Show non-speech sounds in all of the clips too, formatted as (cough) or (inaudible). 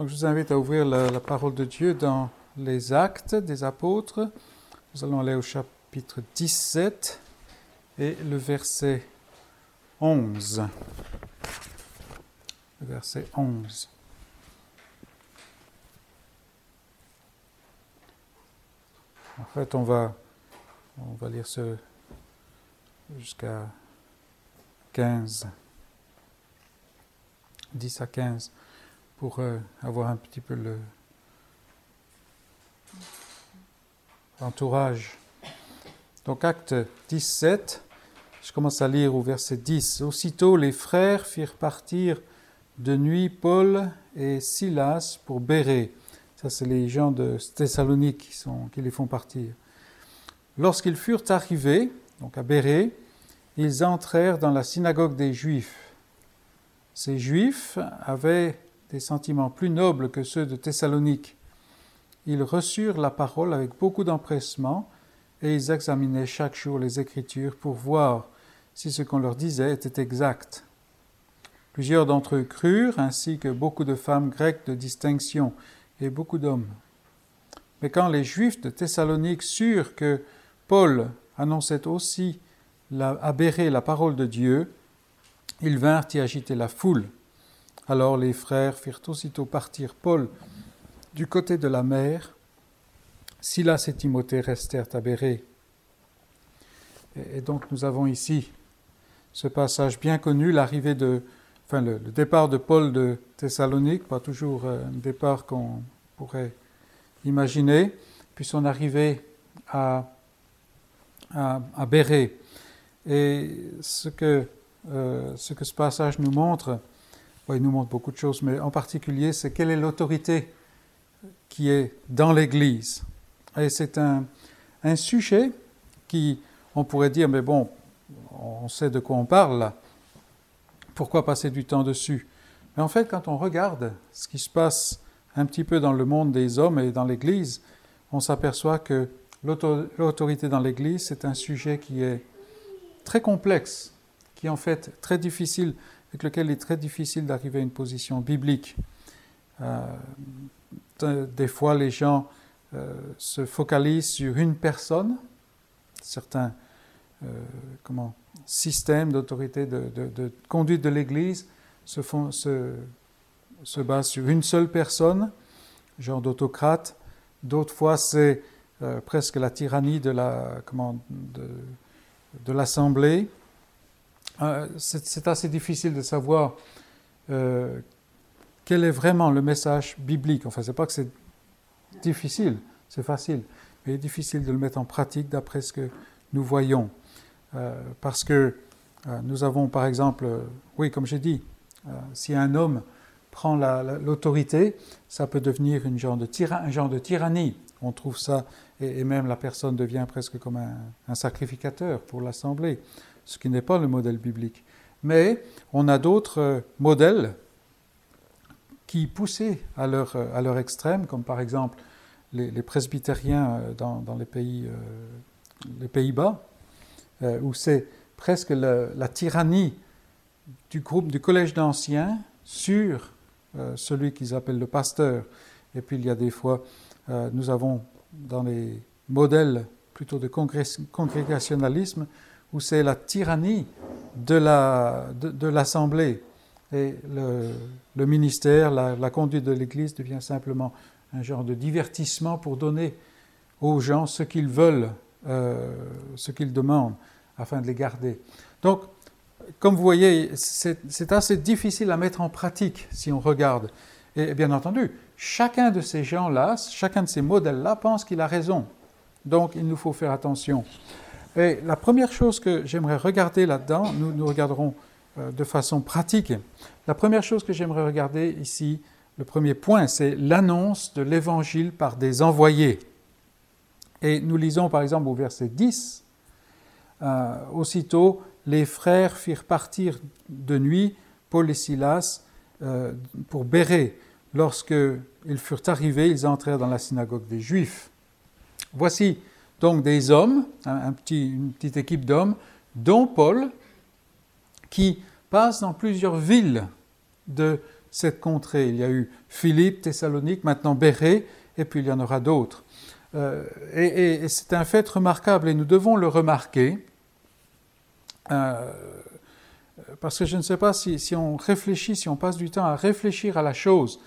Donc je vous invite à ouvrir la, parole de Dieu dans les actes des apôtres. Nous allons aller au chapitre 17 et le verset 11. Le verset 11. En fait, on va, on va lire ce jusqu'à 15. 10 à 15 pour euh, avoir un petit peu le l'entourage. Donc acte 17, je commence à lire au verset 10. Aussitôt les frères firent partir de nuit Paul et Silas pour Bérée. Ça, c'est les gens de Thessalonique qui, sont, qui les font partir. Lorsqu'ils furent arrivés, donc à Bérée, ils entrèrent dans la synagogue des Juifs. Ces Juifs avaient des sentiments plus nobles que ceux de Thessalonique. Ils reçurent la parole avec beaucoup d'empressement et ils examinaient chaque jour les Écritures pour voir si ce qu'on leur disait était exact. Plusieurs d'entre eux crurent, ainsi que beaucoup de femmes grecques de distinction et beaucoup d'hommes. Mais quand les Juifs de Thessalonique surent que Paul annonçait aussi la, la parole de Dieu, ils vinrent y agiter la foule. Alors les frères firent aussitôt partir Paul du côté de la mer. Silas et Timothée restèrent à Bérée. Et donc nous avons ici ce passage bien connu, l'arrivée de, enfin le, départ de Paul de Thessalonique, pas toujours un départ qu'on pourrait imaginer, puis son arrivée à, à. Et euh, ce que ce passage nous montre, il nous montre beaucoup de choses, mais en particulier, c'est quelle est l'autorité qui est dans l'Église. Et c'est un, sujet qui, on pourrait dire, mais bon, on sait de quoi on parle. Pourquoi passer du temps dessus? Mais en fait, quand on regarde ce qui se passe un petit peu dans le monde des hommes et dans l'Église, on s'aperçoit que l'autorité dans l'Église, c'est un sujet qui est très complexe, qui est en fait très difficile, avec lequel il est très difficile d'arriver à une position biblique. Euh, des fois, les gens euh, se focalisent sur une personne, certains euh, comment, systèmes d'autorité, de, conduite de l'Église se, basent sur une seule personne, genre d'autocrate. D'autres fois, c'est presque la tyrannie de la, de l'Assemblée. Euh, c'est assez difficile de savoir euh, quel est vraiment le message biblique. Enfin, c'est pas que c'est difficile, c'est facile, mais il est difficile de le mettre en pratique d'après ce que nous voyons. Euh, parce que euh, nous avons, par exemple, oui, comme j'ai dit, si un homme prend l'autorité, ça peut devenir une genre de un genre de tyrannie. On trouve ça et, même la personne devient presque comme un sacrificateur pour l'Assemblée, ce qui n'est pas le modèle biblique. Mais on a d'autres euh, modèles qui poussaient à leur, euh, à leur extrême, comme par exemple les, presbytériens euh, dans, dans, les pays, les Pays-Bas, où c'est presque la tyrannie du groupe du collège d'anciens sur celui qu'ils appellent le pasteur. Et puis il y a des fois, nous avons dans les modèles plutôt de congrégationalisme où c'est la tyrannie de l'Assemblée. La, de, et le, ministère, la, la conduite de l'Église devient simplement un genre de divertissement pour donner aux gens ce qu'ils veulent, euh, ce qu'ils demandent, afin de les garder. Donc, comme vous voyez, c'est assez difficile à mettre en pratique si on regarde. Et bien entendu, chacun de ces gens-là, chacun de ces modèles-là pense qu'il a raison. Donc il nous faut faire attention. Et la première chose que j'aimerais regarder là-dedans, nous, nous regarderons euh, de façon pratique. La première chose que j'aimerais regarder ici, le premier point, c'est l'annonce de l'Évangile par des envoyés. Et nous lisons par exemple au verset 10, euh, aussitôt les frères firent partir de nuit Paul et Silas euh, pour Bérée. Lorsqu'ils furent arrivés, ils entrèrent dans la synagogue des Juifs. Voici donc des hommes, une petite équipe d'hommes, dont Paul, qui passe dans plusieurs villes de cette contrée. Il y a eu Philippe, Thessalonique, maintenant Bérée, et puis il y en aura d'autres. Euh, et, c'est un fait remarquable, et nous devons le remarquer, euh, parce que je ne sais pas si, on réfléchit, si on passe du temps à réfléchir à la chose,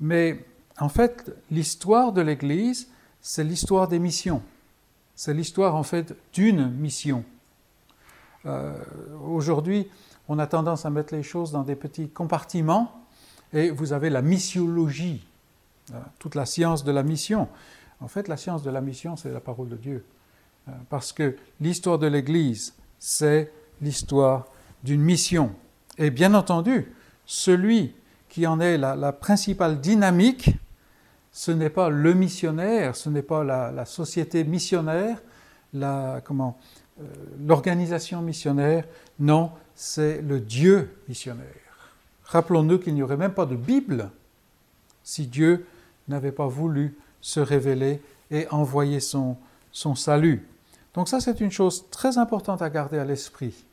mais en fait, l'histoire de l'Église, c'est l'histoire des missions. C'est l'histoire en fait d'une mission. Euh, aujourd'hui, on a tendance à mettre les choses dans des petits compartiments et vous avez la missiologie, euh, toute la science de la mission. En fait, la science de la mission, c'est la parole de Dieu. Euh, parce que l'histoire de l'Église, c'est l'histoire d'une mission. Et bien entendu, celui qui en est la, principale dynamique, ce n'est pas le missionnaire, ce n'est pas la, société missionnaire, comment, euh, l'organisation missionnaire, non, c'est le Dieu missionnaire. Rappelons-nous qu'il n'y aurait même pas de Bible si Dieu n'avait pas voulu se révéler et envoyer son, son salut. Donc ça, c'est une chose très importante à garder à l'esprit.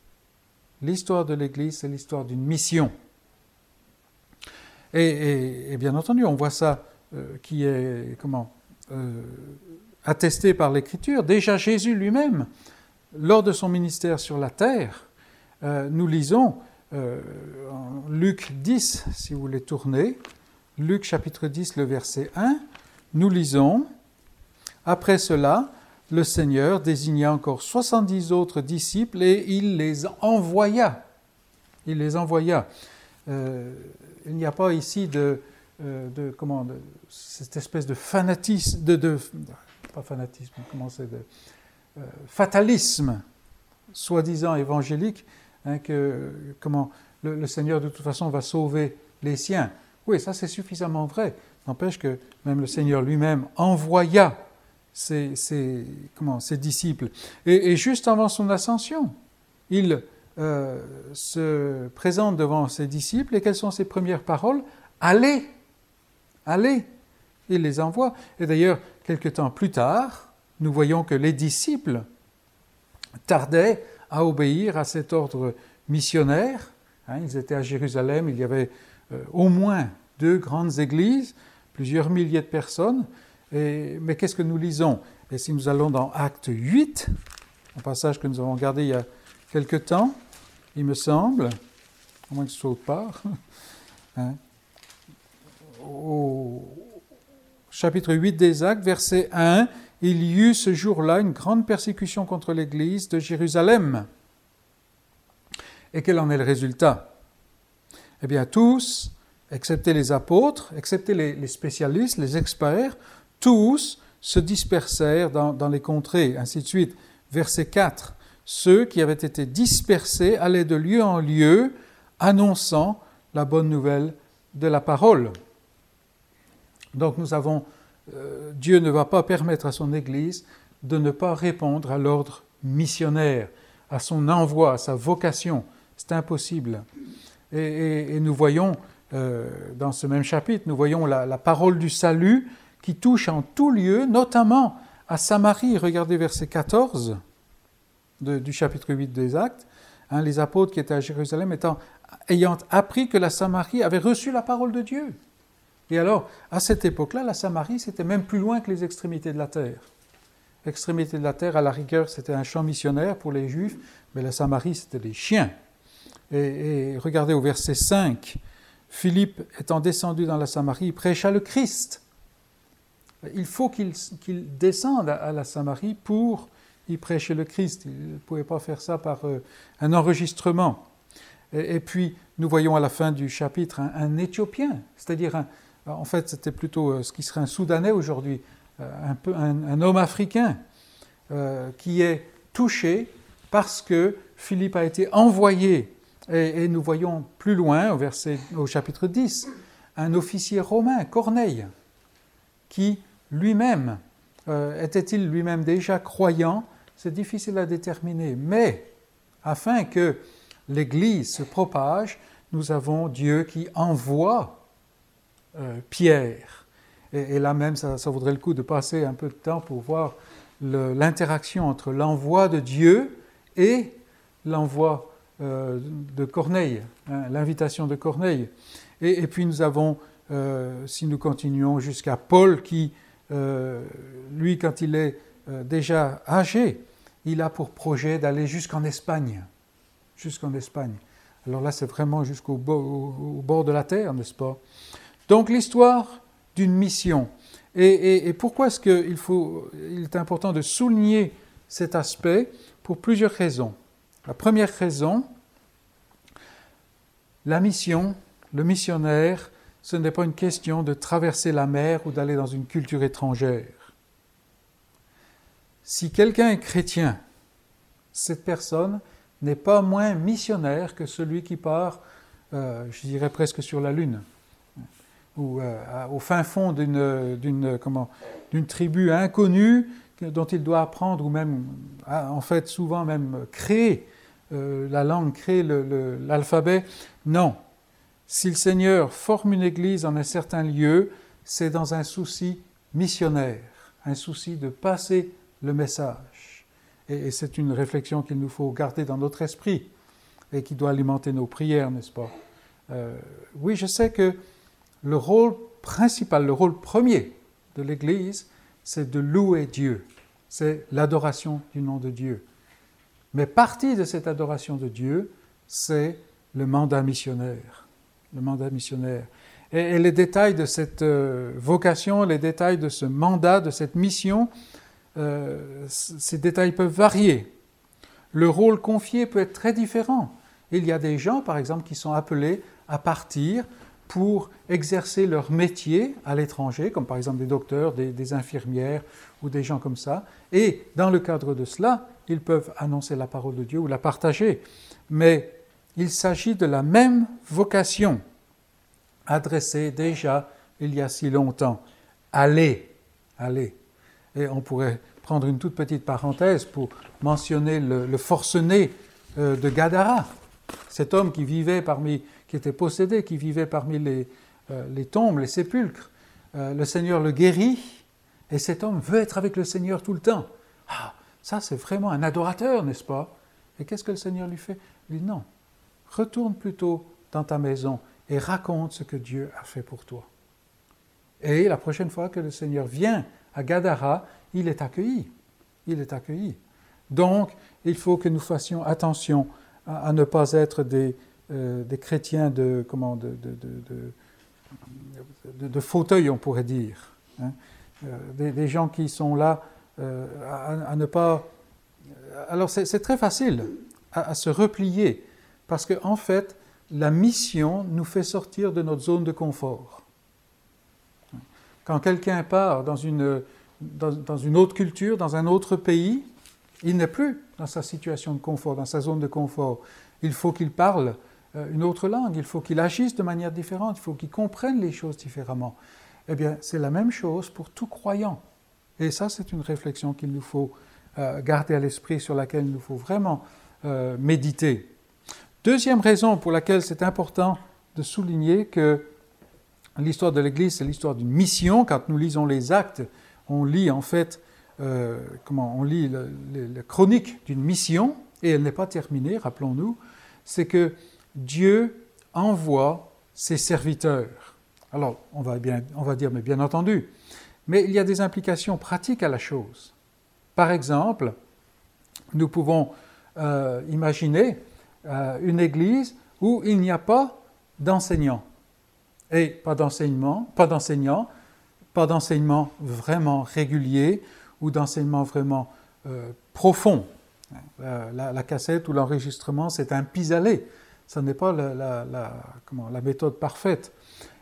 L'histoire de l'Église, c'est l'histoire d'une mission. Et, bien entendu, on voit ça qui est comment euh, attesté par l'Écriture. Déjà Jésus lui-même, lors de son ministère sur la terre, euh, nous lisons en Luc 10, si vous voulez tourner, Luc chapitre 10, le verset 1, nous lisons, Après cela, le Seigneur désigna encore 70 autres disciples et il les envoya. Il les envoya il n'y a pas ici de, euh, de comment, cette espèce de fanatisme, de, pas fanatisme, comment c'est, de euh, fatalisme, soi-disant évangélique, hein, que comment le, Seigneur de toute façon va sauver les siens. Oui, ça c'est suffisamment vrai. N'empêche que même le Seigneur lui-même envoya ses, comment, ses disciples. Et, et, juste avant son ascension, il euh, se présente devant ses disciples et quelles sont ses premières paroles? Allez Allez Il les envoie. Et d'ailleurs, quelque temps plus tard, nous voyons que les disciples tardaient à obéir à cet ordre missionnaire. Hein, ils étaient à Jérusalem, il y avait euh, au moins deux grandes églises, plusieurs milliers de personnes. Mais qu'est-ce que nous lisons? Et si nous allons dans Acte 8, un passage que nous avons gardé il y a quelque temps, il me semble, à moins que je saute pas, (laughs) hein, au chapitre 8 des Actes, verset 1, il y eut ce jour-là une grande persécution contre l'Église de Jérusalem. Et quel en est le résultat? Eh bien, tous, excepté les apôtres, excepté les, spécialistes, les experts, tous se dispersèrent dans, dans les contrées, ainsi de suite. Verset 4 ceux qui avaient été dispersés allaient de lieu en lieu annonçant la bonne nouvelle de la parole. Donc nous avons, euh, Dieu ne va pas permettre à son Église de ne pas répondre à l'ordre missionnaire, à son envoi, à sa vocation. C'est impossible. Et, nous voyons euh, dans ce même chapitre, nous voyons la, parole du salut qui touche en tout lieu, notamment à Samarie. Regardez verset 14 du chapitre 8 des Actes, hein, les apôtres qui étaient à Jérusalem ayant appris que la Samarie avait reçu la parole de Dieu. Et alors, à cette époque-là, la Samarie, c'était même plus loin que les extrémités de la terre. L'extrémité de la terre, à la rigueur, c'était un champ missionnaire pour les Juifs, mais la Samarie, c'était les chiens. Et, regardez au verset 5, Philippe étant descendu dans la Samarie, prêcha le Christ. Il faut qu'il descende à la Samarie pour il prêchait le Christ. Il ne pouvait pas faire ça par euh, un enregistrement. Et, puis, nous voyons à la fin du chapitre un, Éthiopien, c'est-à-dire, en fait, c'était plutôt euh, ce qui serait un Soudanais aujourd'hui, euh, un, homme africain, qui est touché parce que Philippe a été envoyé. Et, nous voyons plus loin, au chapitre 10, un officier romain, Corneille, qui lui-même, était-il lui-même déjà croyant? C'est difficile à déterminer. Mais afin que l'Église se propage, nous avons Dieu qui envoie euh, Pierre. Et, là même, ça, vaudrait le coup de passer un peu de temps pour voir l'interaction entre l'envoi de Dieu et l'envoi euh, de Corneille, hein, l'invitation de Corneille. Et, puis nous avons, si nous continuons jusqu'à Paul, qui, lui, quand il est déjà âgé, il a pour projet d'aller jusqu'en Espagne. Jusqu'en Espagne. Alors là, c'est vraiment jusqu'au bord, de la terre, n'est-ce pas? Donc l'histoire d'une mission. Et, pourquoi est-ce qu'il il est important de souligner cet aspect? Pour plusieurs raisons. La première raison, la mission, le missionnaire, ce n'est pas une question de traverser la mer ou d'aller dans une culture étrangère. Si quelqu'un est chrétien, cette personne n'est pas moins missionnaire que celui qui part, euh, je dirais presque sur la Lune, ou euh, au fin fond d'une tribu inconnue dont il doit apprendre, ou même, en fait, souvent même créer euh, la langue, créer l'alphabet. Non. Si le Seigneur forme une église en un certain lieu, c'est dans un souci missionnaire, un souci de passer le message. Et, c'est une réflexion qu'il nous faut garder dans notre esprit et qui doit alimenter nos prières, n'est-ce pas? Euh, Oui, je sais que le rôle principal, le rôle premier de l'Église, c'est de louer Dieu. C'est l'adoration du nom de Dieu. Mais partie de cette adoration de Dieu, c'est le mandat missionnaire. Le mandat missionnaire. Et, les détails de cette euh, vocation, les détails de ce mandat, de cette mission, euh, ces détails peuvent varier. Le rôle confié peut être très différent. Il y a des gens, par exemple, qui sont appelés à partir pour exercer leur métier à l'étranger, comme par exemple des docteurs, des, infirmières ou des gens comme ça. Et dans le cadre de cela, ils peuvent annoncer la parole de Dieu ou la partager. Mais il s'agit de la même vocation adressée déjà il y a si longtemps. Allez, allez. Et on pourrait prendre une toute petite parenthèse pour mentionner le, forcené euh, de Gadara, cet homme qui vivait parmi, qui était possédé, qui vivait parmi les, euh, les tombes, les sépulcres. Euh, le Seigneur le guérit, et cet homme veut être avec le Seigneur tout le temps. Ah, ça c'est vraiment un adorateur, n'est-ce pas? Et qu'est-ce que le Seigneur lui fait? Il dit non, retourne plutôt dans ta maison et raconte ce que Dieu a fait pour toi. Et la prochaine fois que le Seigneur vient à Gadara, il est accueilli. Il est accueilli. Donc, il faut que nous fassions attention à, ne pas être des, euh, des chrétiens de, comment, de, de, de, fauteuil, on pourrait dire. Hein. Euh, des, gens qui sont là euh, à, ne pas... Alors, c'est très facile à, se replier, parce qu'en en fait, la mission nous fait sortir de notre zone de confort. Quand quelqu'un part dans une, dans, une autre culture, dans un autre pays, il n'est plus dans sa situation de confort, dans sa zone de confort. Il faut qu'il parle une autre langue, il faut qu'il agisse de manière différente, il faut qu'il comprenne les choses différemment. Eh bien, c'est la même chose pour tout croyant. Et ça, c'est une réflexion qu'il nous faut euh, garder à l'esprit, sur laquelle il nous faut vraiment euh, méditer. Deuxième raison pour laquelle c'est important de souligner que L'histoire de l'Église, c'est l'histoire d'une mission. Quand nous lisons les actes, on lit en fait, euh, comment, on lit la chronique d'une mission, et elle n'est pas terminée, rappelons-nous, c'est que Dieu envoie ses serviteurs. Alors, on va, dire, mais bien entendu, mais il y a des implications pratiques à la chose. Par exemple, nous pouvons euh, imaginer euh, une église où il n'y a pas d'enseignants et pas d'enseignement, pas d'enseignant, pas d'enseignement vraiment régulier ou d'enseignement vraiment euh, profond. Euh, la, cassette ou l'enregistrement, c'est un pis-aller. Ce n'est pas la, méthode parfaite.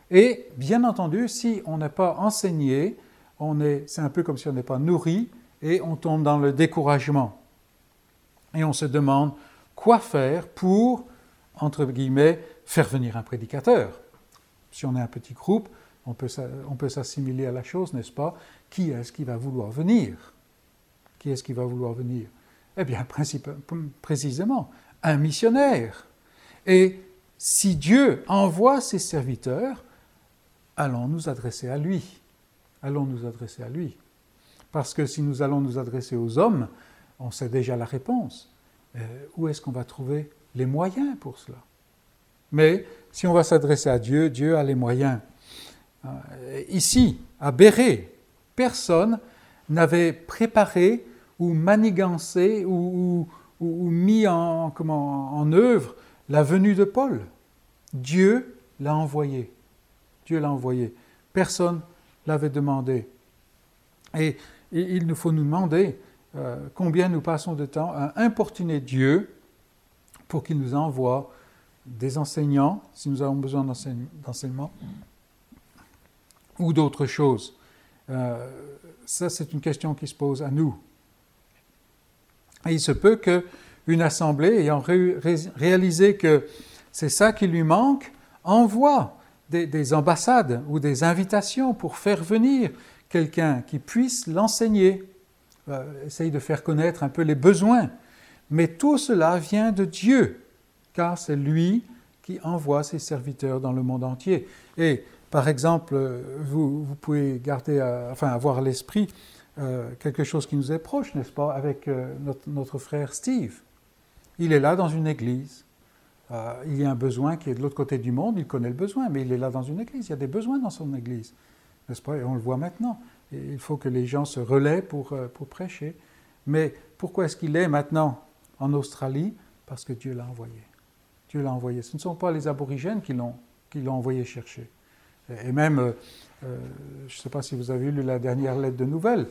Et bien entendu, si on n'est pas enseigné, on est, c'est un peu comme si on n'est pas nourri et on tombe dans le découragement. Et on se demande quoi faire pour, entre guillemets, faire venir un prédicateur si on est un petit groupe, on peut, s'assimiler à la chose, n'est-ce pas? Qui est-ce qui va vouloir venir? Qui est-ce qui va vouloir venir? Eh bien, précisément, un missionnaire. Et si Dieu envoie ses serviteurs, allons nous adresser à lui. Allons nous adresser à lui. Parce que si nous allons nous adresser aux hommes, on sait déjà la réponse. Euh, où est-ce qu'on va trouver les moyens pour cela? Mais si on va s'adresser à Dieu, Dieu a les moyens. Euh, ici, à Béret, personne n'avait préparé ou manigancé ou, mis en, en œuvre la venue de Paul. Dieu l'a envoyé. Dieu l'a envoyé. Personne l'avait demandé. Et, il nous faut nous demander euh, combien nous passons de temps à importuner Dieu pour qu'il nous envoie des enseignants, si nous avons besoin d'enseignement, ou d'autres choses. Euh, ça, c'est une question qui se pose à nous. Et il se peut qu'une assemblée, ayant réalisé que c'est ça qui lui manque, envoie des, ambassades ou des invitations pour faire venir quelqu'un qui puisse l'enseigner, euh, essaye de faire connaître un peu les besoins. Mais tout cela vient de Dieu, car c'est lui qui envoie ses serviteurs dans le monde entier. Et par exemple, vous, pouvez garder, euh, enfin avoir à l'esprit euh, quelque chose qui nous est proche, n'est-ce pas, avec notre, frère Steve. Il est là dans une église. Euh, il y a un besoin qui est de l'autre côté du monde, il connaît le besoin, mais il est là dans une église, il y a des besoins dans son église, n'est-ce pas? Et on le voit maintenant. il faut que les gens se relaient pour, euh, pour prêcher. Mais pourquoi est-ce qu'il est maintenant en Australie? Parce que Dieu l'a envoyé. Dieu l'a envoyé. Ce ne sont pas les aborigènes qui l'ont, qui l'ont envoyé chercher. Et même, euh, je ne sais pas si vous avez lu la dernière lettre de nouvelles,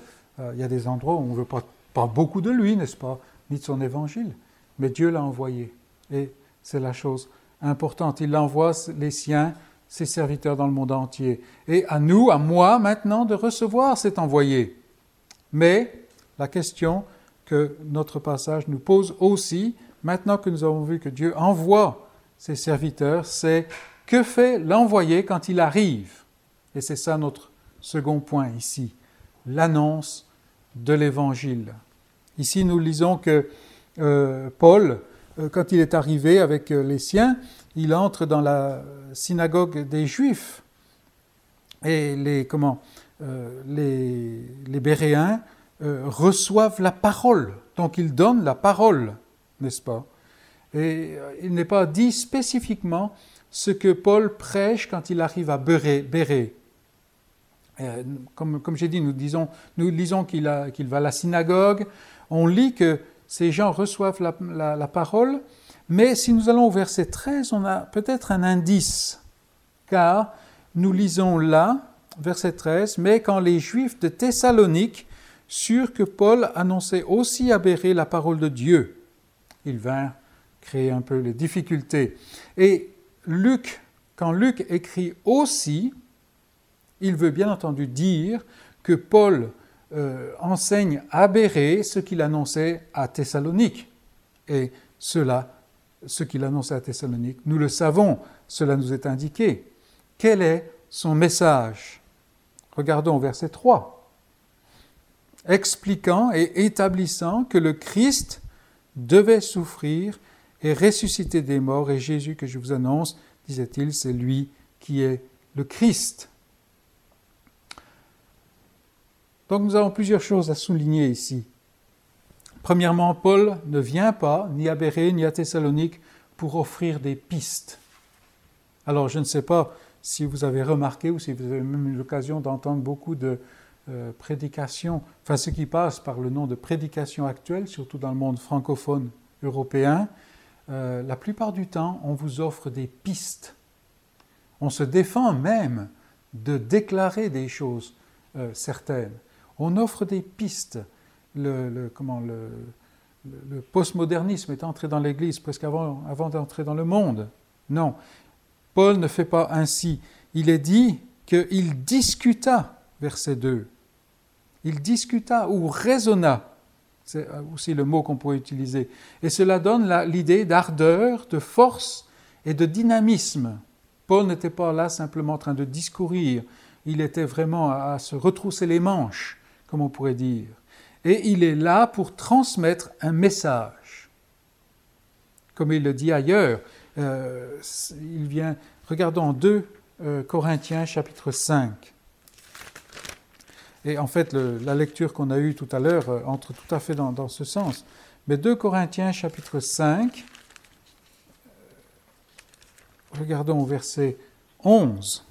il y a des endroits où on ne veut pas, pas beaucoup de lui, n'est-ce pas, ni de son évangile, mais Dieu l'a envoyé. Et c'est la chose importante. Il envoie les siens, ses serviteurs dans le monde entier. Et à nous, à moi maintenant, de recevoir cet envoyé. Mais la question que notre passage nous pose aussi, maintenant que nous avons vu que Dieu envoie ses serviteurs, c'est que fait l'envoyé quand il arrive? Et c'est ça notre second point ici, l'annonce de l'Évangile. Ici, nous lisons que euh, Paul euh, quand il est arrivé avec euh, les siens, il entre dans la synagogue des Juifs. Et les, comment, les, les Béréens reçoivent la parole. Donc il donne la parole, n'est-ce pas? Et il n'est pas dit spécifiquement ce que Paul prêche quand il arrive à Béré. Comme, comme j'ai dit, nous, disons, nous lisons qu'il va à la synagogue. On lit que ces gens reçoivent la, parole, mais si nous allons au verset 13, on a peut-être un indice, car nous lisons là, verset 13, mais quand les Juifs de Thessalonique surent que Paul annonçait aussi à Béré la parole de Dieu, ils vinrent créer un peu les difficultés. Et Luc, quand Luc écrit aussi, il veut bien entendu dire que Paul euh, enseigne à Béré ce qu'il annonçait à Thessalonique. Et cela, ce qu'il annonçait à Thessalonique, nous le savons, cela nous est indiqué. Quel est son message? Regardons verset 3. Expliquant et établissant que le Christ devait souffrir et ressusciter des morts, et Jésus que je vous annonce, disait-il, c'est lui qui est le Christ. Donc nous avons plusieurs choses à souligner ici. Premièrement, Paul ne vient pas, ni à Béré, ni à Thessalonique, pour offrir des pistes. Alors je ne sais pas si vous avez remarqué ou si vous avez même eu l'occasion d'entendre beaucoup de euh, prédications, enfin ce qui passe par le nom de prédication actuelle, surtout dans le monde francophone européen, euh, la plupart du temps, on vous offre des pistes. On se défend même de déclarer des choses euh, certaines on offre des pistes. Le, comment, le, postmodernisme est entré dans l'Église presque avant, d'entrer dans le monde. Non, Paul ne fait pas ainsi. Il est dit qu'il discuta, verset 2. Il discuta ou raisonna, c'est aussi le mot qu'on pourrait utiliser. Et cela donne l'idée d'ardeur, de force et de dynamisme. Paul n'était pas là simplement en train de discourir, il était vraiment à se retrousser les manches comme on pourrait dire. Et il est là pour transmettre un message. Comme il le dit ailleurs, euh, il vient, regardons 2 euh, Corinthiens chapitre 5. Et en fait, la lecture qu'on a eue tout à l'heure euh, entre tout à fait dans, dans, ce sens. Mais 2 Corinthiens chapitre 5, regardons au verset 11.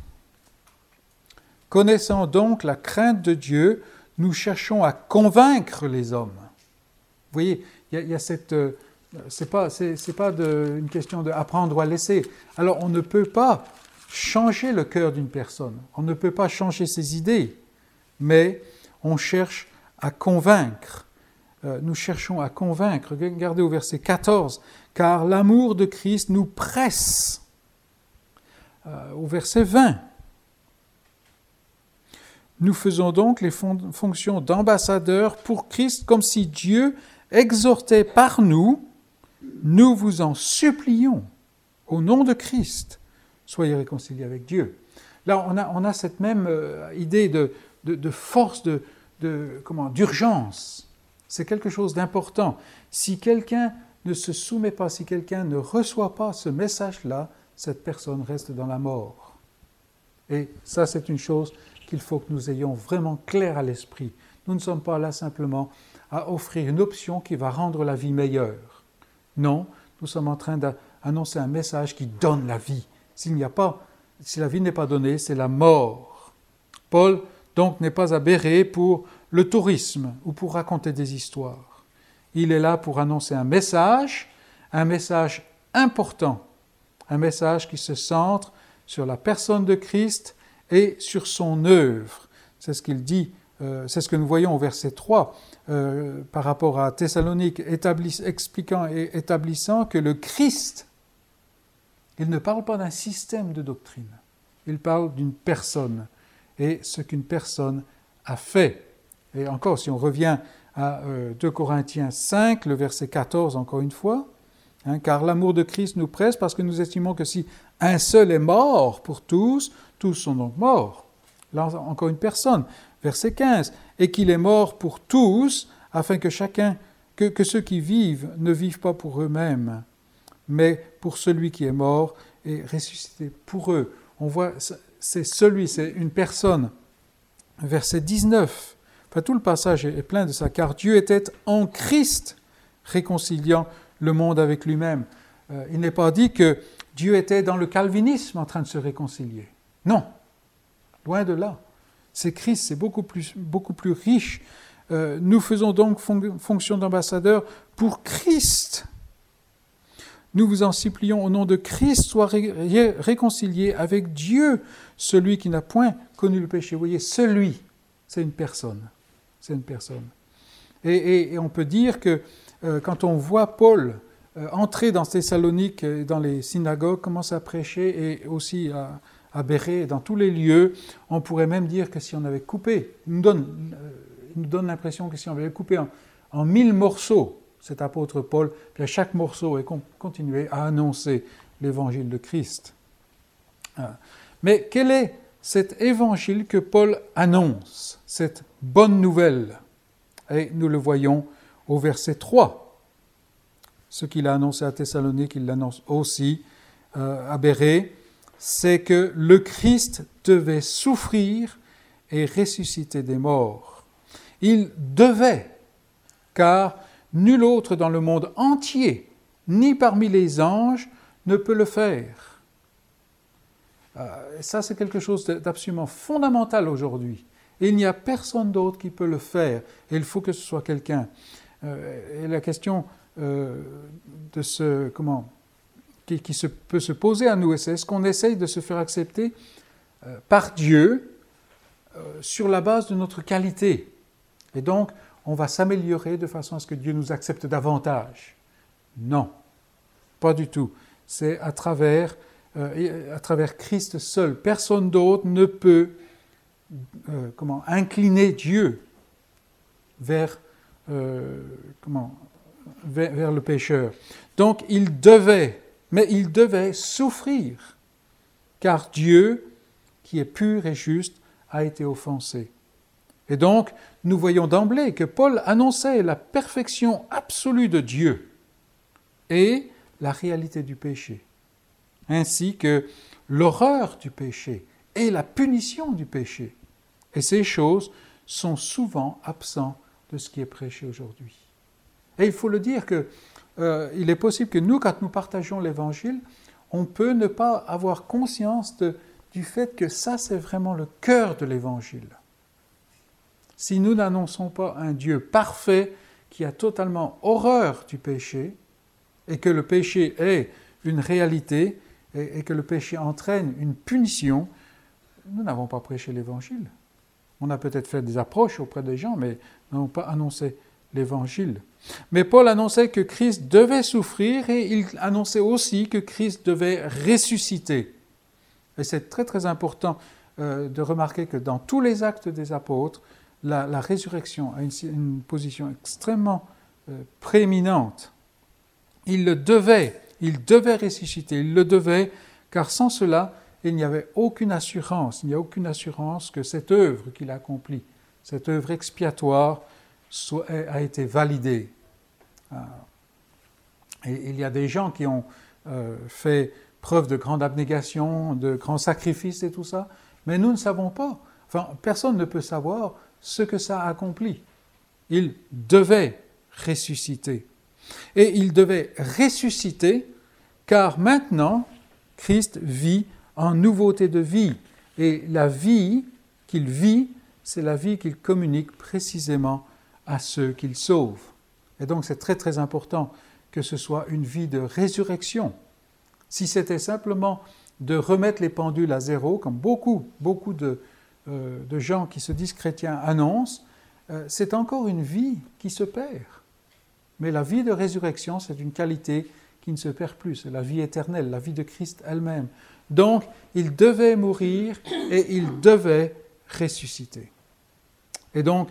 Connaissant donc la crainte de Dieu, nous cherchons à convaincre les hommes. Vous voyez, il y, a cette. Euh, c'est pas, pas une question d'apprendre ou à laisser. Alors, on ne peut pas changer le cœur d'une personne, on ne peut pas changer ses idées, mais on cherche à convaincre. Euh, nous cherchons à convaincre. Regardez au verset 14, car l'amour de Christ nous presse. Euh, au verset 20, nous faisons donc les fonctions d'ambassadeurs pour Christ comme si Dieu exhortait par nous, nous vous en supplions, au nom de Christ, soyez réconciliés avec Dieu. Là, on a, cette même euh, idée de, force, de, d'urgence. C'est quelque chose d'important. Si quelqu'un ne se soumet pas, si quelqu'un ne reçoit pas ce message-là, cette personne reste dans la mort. Et ça, c'est une chose qu'il faut que nous ayons vraiment clair à l'esprit. Nous ne sommes pas là simplement à offrir une option qui va rendre la vie meilleure. Non, nous sommes en train d'annoncer un message qui donne la vie. S'il n'y a pas, si la vie n'est pas donnée, c'est la mort. Paul donc n'est pas à pour le tourisme ou pour raconter des histoires. Il est là pour annoncer un message, un message important, un message qui se centre sur la personne de Christ et sur son œuvre. C'est ce qu'il dit, euh, c'est ce que nous voyons au verset 3 euh, par rapport à Thessalonique, expliquant et établissant que le Christ, il ne parle pas d'un système de doctrine, il parle d'une personne et ce qu'une personne a fait. Et encore, si on revient à 2 euh, Corinthiens 5, le verset 14, encore une fois, hein, car l'amour de Christ nous presse parce que nous estimons que si un seul est mort pour tous, tous sont donc morts. Là, encore une personne. Verset 15, et qu'il est mort pour tous, afin que chacun, que, ceux qui vivent ne vivent pas pour eux-mêmes, mais pour celui qui est mort et ressuscité pour eux. On voit c'est celui, c'est une personne. Verset 19. Enfin, tout le passage est plein de ça, car Dieu était en Christ réconciliant le monde avec lui-même. Euh, il n'est pas dit que Dieu était dans le calvinisme en train de se réconcilier. Non, loin de là. C'est Christ, c'est beaucoup plus, plus riche. Euh, nous faisons donc fonction d'ambassadeur pour Christ nous vous en supplions au nom de Christ, sois réconcilié avec Dieu, celui qui n'a point connu le péché. Vous voyez, celui, c'est une personne. C'est une personne. Et, on peut dire que euh, quand on voit Paul euh, entrer dans Thessalonique, dans les synagogues, commencer à prêcher et aussi à, à Béré, dans tous les lieux, on pourrait même dire que si on avait coupé, il nous donne, euh, l'impression que si on avait coupé en mille morceaux cet apôtre Paul, puis à chaque morceau, et continué à annoncer l'évangile de Christ. Ah. Mais quel est cet évangile que Paul annonce, cette bonne nouvelle? Et nous le voyons au verset 3. Ce qu'il a annoncé à Thessalonique, il l'annonce aussi euh, à Bérée, c'est que le Christ devait souffrir et ressusciter des morts. Il devait, car Nul autre dans le monde entier, ni parmi les anges, ne peut le faire. Euh, et ça, c'est quelque chose d'absolument fondamental aujourd'hui. il n'y a personne d'autre qui peut le faire. Et il faut que ce soit quelqu'un. Euh, et la question euh, de ce, comment, qui, se, peut se poser à nous, est-ce qu'on essaye de se faire accepter par Dieu sur la base de notre qualité Et donc, on va s'améliorer de façon à ce que Dieu nous accepte davantage. Non, pas du tout. C'est à travers, euh, à travers Christ seul. Personne d'autre ne peut euh, comment, incliner Dieu vers, euh, comment, vers le pécheur. Donc il devait, mais il devait souffrir, car Dieu, qui est pur et juste, a été offensé. Et donc, nous voyons d'emblée que Paul annonçait la perfection absolue de Dieu et la réalité du péché, ainsi que l'horreur du péché et la punition du péché. Et ces choses sont souvent absentes de ce qui est prêché aujourd'hui. Et il faut le dire que euh, il est possible que nous, quand nous partageons l'Évangile, on peut ne pas avoir conscience du fait que ça, c'est vraiment le cœur de l'Évangile. Si nous n'annonçons pas un Dieu parfait qui a totalement horreur du péché, et que le péché est une réalité, et, que le péché entraîne une punition, nous n'avons pas prêché l'Évangile. On a peut-être fait des approches auprès des gens, mais n'avons pas annoncé l'Évangile. Mais Paul annonçait que Christ devait souffrir et il annonçait aussi que Christ devait ressusciter. Et c'est très très important euh, de remarquer que dans tous les actes des apôtres, la, résurrection a une, position extrêmement euh, prééminente. Il le devait, il devait ressusciter, il le devait, car sans cela, il n'y avait aucune assurance, il n'y a aucune assurance que cette œuvre qu'il a accomplie, cette œuvre expiatoire, a été validée. Ah. Et il y a des gens qui ont euh, fait preuve de grande abnégation, de grands sacrifices et tout ça, mais nous ne savons pas. Enfin, personne ne peut savoir ce que ça a accompli. Il devait ressusciter. Et il devait ressusciter car maintenant, Christ vit en nouveauté de vie. Et la vie qu'il vit, c'est la vie qu'il communique précisément à ceux qu'il sauve. Et donc c'est très très important que ce soit une vie de résurrection. Si c'était simplement de remettre les pendules à zéro, comme beaucoup, beaucoup de, euh, de gens qui se disent chrétiens annoncent, euh, c'est encore une vie qui se perd. Mais la vie de résurrection, c'est une qualité qui ne se perd plus, c'est la vie éternelle, la vie de Christ elle-même. Donc, il devait mourir et il devait ressusciter. Et donc,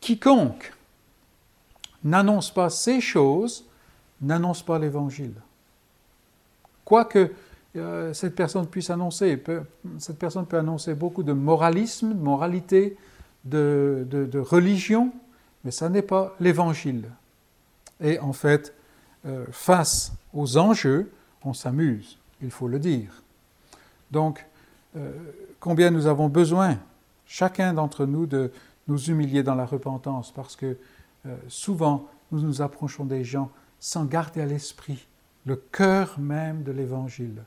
quiconque n'annonce pas ces choses n'annonce pas l'évangile. Quoique euh, cette personne puisse annoncer, cette personne peut annoncer beaucoup de moralisme, de moralité, de, religion, mais ça n'est pas l'évangile. Et en fait, euh, face aux enjeux, on s'amuse, il faut le dire. Donc, euh, combien nous avons besoin, chacun d'entre nous, de nous humilier dans la repentance, parce que souvent, nous nous approchons des gens sans garder à l'esprit le cœur même de l'Évangile.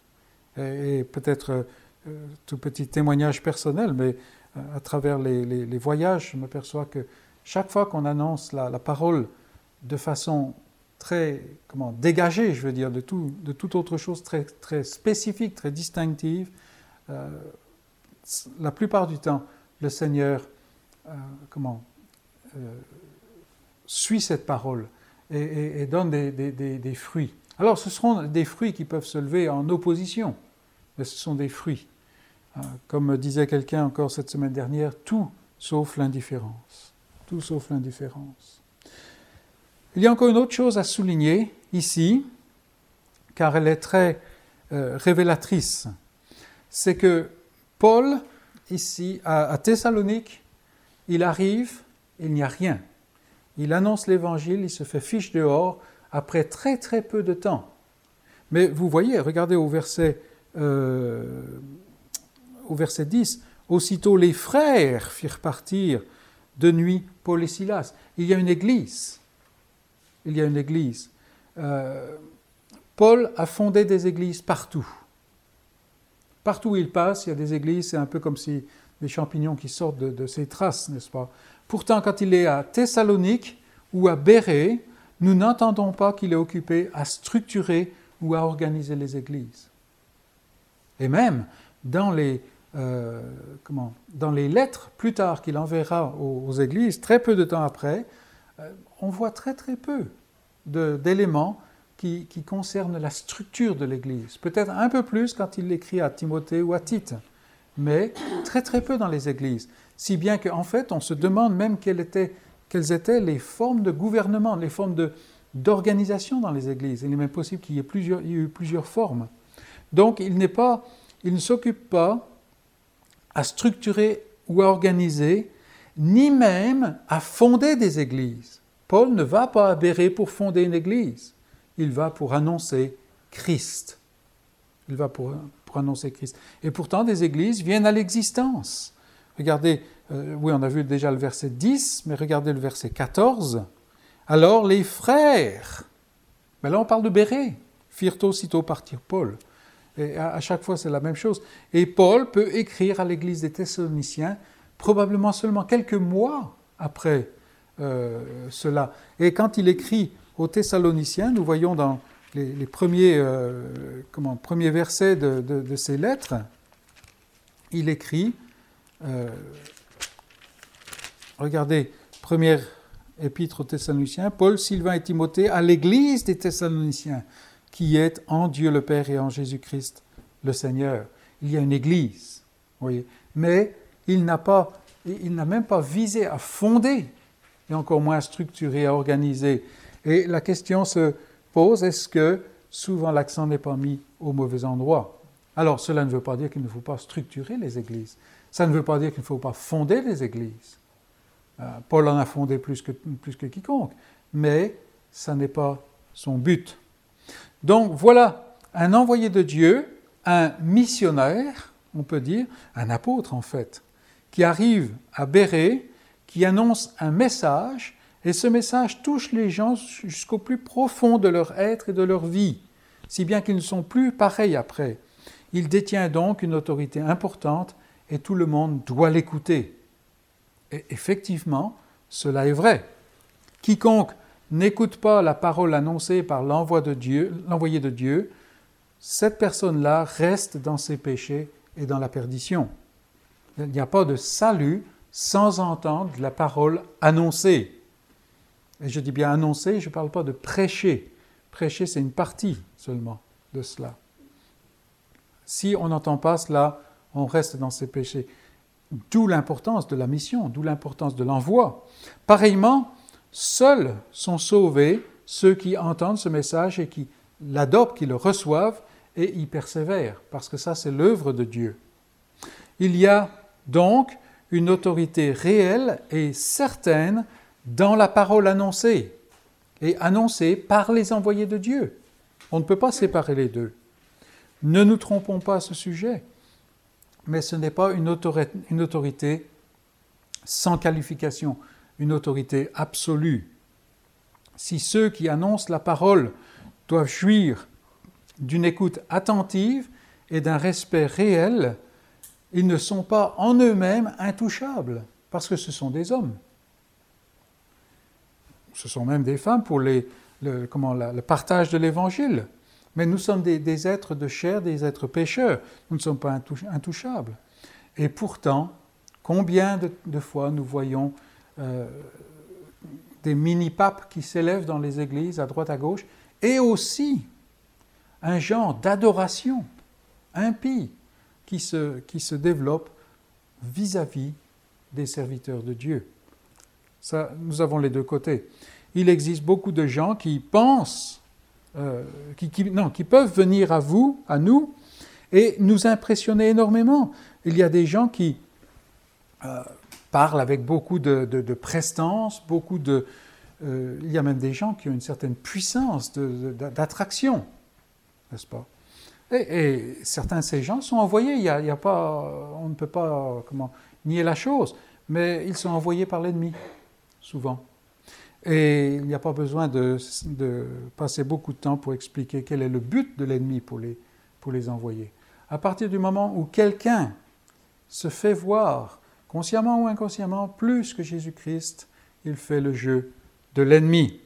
Et, peut-être euh, tout petit témoignage personnel, mais euh, à travers les, voyages, je m'aperçois que chaque fois qu'on annonce la, parole de façon très comment, dégagée, je veux dire, de, tout, de toute autre chose très, très spécifique, très distinctive, euh, la plupart du temps, le Seigneur comment, suit cette parole et, donne des, des, fruits. Alors ce seront des fruits qui peuvent se lever en opposition mais ce sont des fruits. Euh, comme disait quelqu'un encore cette semaine dernière, tout sauf l'indifférence. Tout sauf l'indifférence. Il y a encore une autre chose à souligner ici, car elle est très euh, révélatrice. C'est que Paul, ici, à, Thessalonique, il arrive, il n'y a rien. Il annonce l'évangile, il se fait fiche dehors après très très peu de temps. Mais vous voyez, regardez au verset euh, au verset 10, aussitôt les frères firent partir de nuit Paul et Silas. Il y a une église. Il y a une église. Euh, Paul a fondé des églises partout. Partout où il passe, il y a des églises, c'est un peu comme si des champignons qui sortent de, de ses traces, n'est-ce pas? Pourtant, quand il est à Thessalonique ou à Bérée, nous n'entendons pas qu'il est occupé à structurer ou à organiser les églises. Et même dans les, euh, lettres plus tard qu'il enverra aux, églises, très peu de temps après, euh, on voit très très peu d'éléments qui, qui, concernent la structure de l'Église. Peut-être un peu plus quand il l'écrit à Timothée ou à Tite, mais très très peu dans les églises. Si bien qu'en fait, on se demande même quelles étaient, les formes de gouvernement, les formes d'organisation dans les églises. Il est même possible qu'il y ait plusieurs, il y eu plusieurs formes. Donc il, pas, il ne s'occupe pas à structurer ou à organiser, ni même à fonder des églises. Paul ne va pas à Béré pour fonder une église, il va pour annoncer Christ. Il va pour, annoncer Christ. Et pourtant, des églises viennent à l'existence. Regardez, euh, oui, on a vu déjà le verset 10, mais regardez le verset 14. Alors les frères, mais là on parle de Béré, firent aussitôt partir Paul Et à, chaque fois, c'est la même chose. Et Paul peut écrire à l'église des Thessaloniciens probablement seulement quelques mois après euh, cela. Et quand il écrit aux Thessaloniciens, nous voyons dans les, premiers, euh, premiers versets de, de, ces lettres, il écrit, euh, regardez, première épître aux Thessaloniciens, Paul, Sylvain et Timothée à l'église des Thessaloniciens, qui est en Dieu le Père et en Jésus-Christ le Seigneur. Il y a une église, voyez. Mais il n'a pas, il n'a même pas visé à fonder, et encore moins à structurer, à organiser. Et la question se pose, est-ce que souvent l'accent n'est pas mis au mauvais endroit? Alors cela ne veut pas dire qu'il ne faut pas structurer les églises. Ça ne veut pas dire qu'il ne faut pas fonder les églises. Euh, Paul en a fondé plus que, plus que quiconque, mais ça n'est pas son but. Donc voilà, un envoyé de Dieu, un missionnaire, on peut dire, un apôtre en fait, qui arrive à Béré, qui annonce un message, et ce message touche les gens jusqu'au plus profond de leur être et de leur vie, si bien qu'ils ne sont plus pareils après. Il détient donc une autorité importante et tout le monde doit l'écouter. Et effectivement, cela est vrai. Quiconque n'écoute pas la parole annoncée par l'envoyé de Dieu, l'envoyé de Dieu, cette personne-là reste dans ses péchés et dans la perdition. Il n'y a pas de salut sans entendre la parole annoncée. Et je dis bien annoncée, je ne parle pas de prêcher. Prêcher, c'est une partie seulement de cela. Si on n'entend pas cela, on reste dans ses péchés. D'où l'importance de la mission, d'où l'importance de l'envoi. Pareillement, seuls sont sauvés ceux qui entendent ce message et qui l'adoptent, qui le reçoivent et y persévèrent, parce que ça c'est l'œuvre de Dieu. Il y a donc une autorité réelle et certaine dans la parole annoncée, et annoncée par les envoyés de Dieu. On ne peut pas séparer les deux. Ne nous trompons pas à ce sujet mais ce n'est pas une autorité, sans qualification, une autorité absolue. Si ceux qui annoncent la parole doivent jouir d'une écoute attentive et d'un respect réel, ils ne sont pas en eux-mêmes intouchables, parce que ce sont des hommes. Ce sont même des femmes pour le, le partage de l'Évangile. Mais nous sommes des, êtres de chair, des êtres pécheurs. Nous ne sommes pas intouchables. Et pourtant, combien de, fois nous voyons euh, des mini-papes qui s'élèvent dans les églises à droite à gauche, et aussi un genre d'adoration impie qui se, qui se développe vis-à-vis des serviteurs de Dieu. Nous avons les deux côtés. Il existe beaucoup de gens qui pensent euh, qui, non, qui peuvent venir à vous, à nous, et nous impressionner énormément. Il y a des gens qui euh, parlent avec beaucoup de, prestance, beaucoup de... Euh, il y a même des gens qui ont une certaine puissance d'attraction, n'est-ce pas? Et, certains de ces gens sont envoyés, il y a, pas, on ne peut pas comment, nier la chose, mais ils sont envoyés par l'ennemi, souvent. Et il n'y a pas besoin de, passer beaucoup de temps pour expliquer quel est le but de l'ennemi pour les, pour les envoyer. À partir du moment où quelqu'un se fait voir, consciemment ou inconsciemment, plus que Jésus-Christ, il fait le jeu de l'ennemi.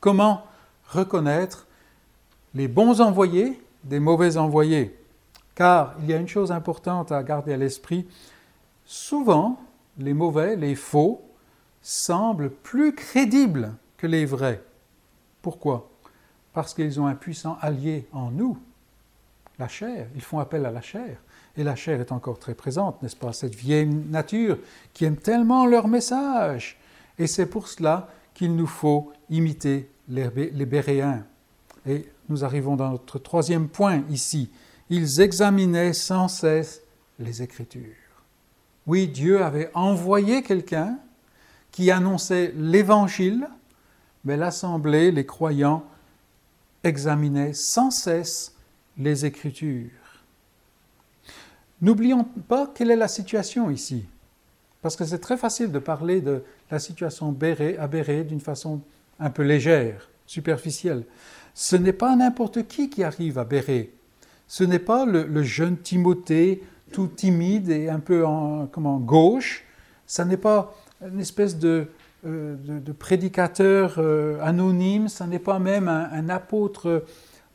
Comment reconnaître les bons envoyés des mauvais envoyés? Car il y a une chose importante à garder à l'esprit, souvent les mauvais, les faux, semblent plus crédibles que les vrais. Pourquoi? Parce qu'ils ont un puissant allié en nous, la chair. Ils font appel à la chair. Et la chair est encore très présente, n'est-ce pas? Cette vieille nature qui aime tellement leur message. Et c'est pour cela qu'il nous faut imiter les, Béréens. Et nous arrivons dans notre troisième point ici. Ils examinaient sans cesse les Écritures. Oui, Dieu avait envoyé quelqu'un qui annonçait l'Évangile, mais l'Assemblée, les croyants, examinaient sans cesse les Écritures. N'oublions pas quelle est la situation ici, parce que c'est très facile de parler de la situation à Béré d'une façon un peu légère, superficielle. Ce n'est pas n'importe qui qui arrive à Béré. Ce n'est pas le, jeune Timothée tout timide et un peu en comment, gauche. Ça n'est pas une espèce de, euh, prédicateur euh, anonyme. Ça n'est pas même un, apôtre.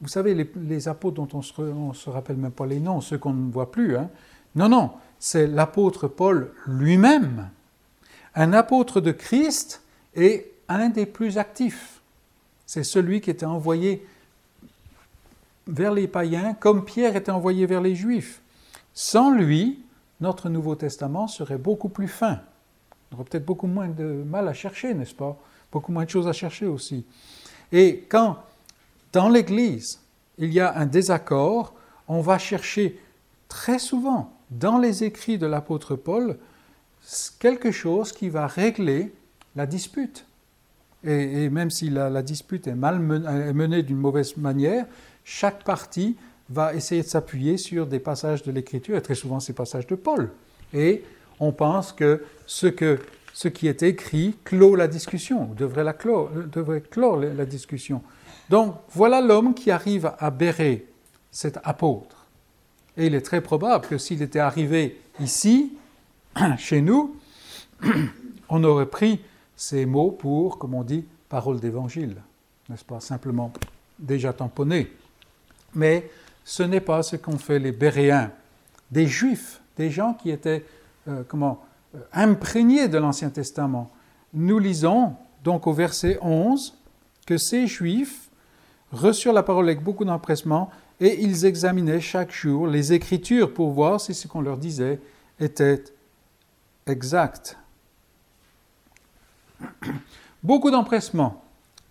Vous savez, les, apôtres dont on ne se, rappelle même pas les noms, ceux qu'on ne voit plus. Hein. Non, non, c'est l'apôtre Paul lui-même. Un apôtre de Christ et un des plus actifs. C'est celui qui était envoyé vers les païens comme Pierre était envoyé vers les juifs. Sans lui, notre Nouveau Testament serait beaucoup plus fin. On aurait peut-être beaucoup moins de mal à chercher, n'est-ce pas? Beaucoup moins de choses à chercher aussi. Et quand, dans l'Église, il y a un désaccord, on va chercher très souvent dans les écrits de l'apôtre Paul quelque chose qui va régler la dispute. Et, même si la, dispute est mal menée d'une mauvaise manière, chaque partie va essayer de s'appuyer sur des passages de l'Écriture, et très souvent ces passages de Paul. Et on pense que ce, que, ce qui est écrit clôt la discussion, devrait, la clore, devrait clore la discussion. Donc voilà l'homme qui arrive à bérer cet apôtre. Et il est très probable que s'il était arrivé ici, (clears throat) chez nous, (clears throat) on aurait pris ces mots pour, comme on dit, parole d'évangile, n'est-ce pas Simplement déjà tamponné. Mais ce n'est pas ce qu'ont fait les Béréens, des Juifs, des gens qui étaient euh, euh, imprégnés de l'Ancien Testament. Nous lisons donc au verset 11 que ces Juifs reçurent la parole avec beaucoup d'empressement et ils examinaient chaque jour les Écritures pour voir si ce qu'on leur disait était exact. (coughs) Beaucoup d'empressement,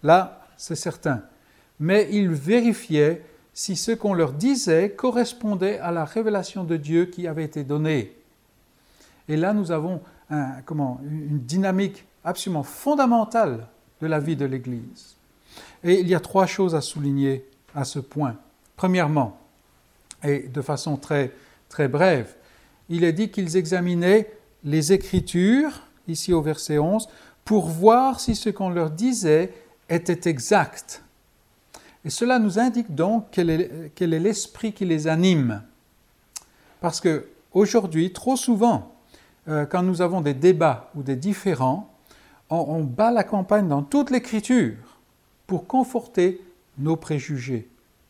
là, c'est certain, mais ils vérifiaient si ce qu'on leur disait correspondait à la révélation de Dieu qui avait été donnée. Et là, nous avons une dynamique absolument fondamentale de la vie de l'Église. Et il y a trois choses à souligner à ce point. Premièrement, et de façon très, très brève, il est dit qu'ils examinaient les Écritures, ici au verset 11, pour voir si ce qu'on leur disait était exact. Et cela nous indique donc quel est l'esprit qui les anime. Parce que aujourd'hui, trop souvent, euh, quand nous avons des débats ou des différends, on, on bat la campagne dans toute l'écriture pour conforter nos préjugés.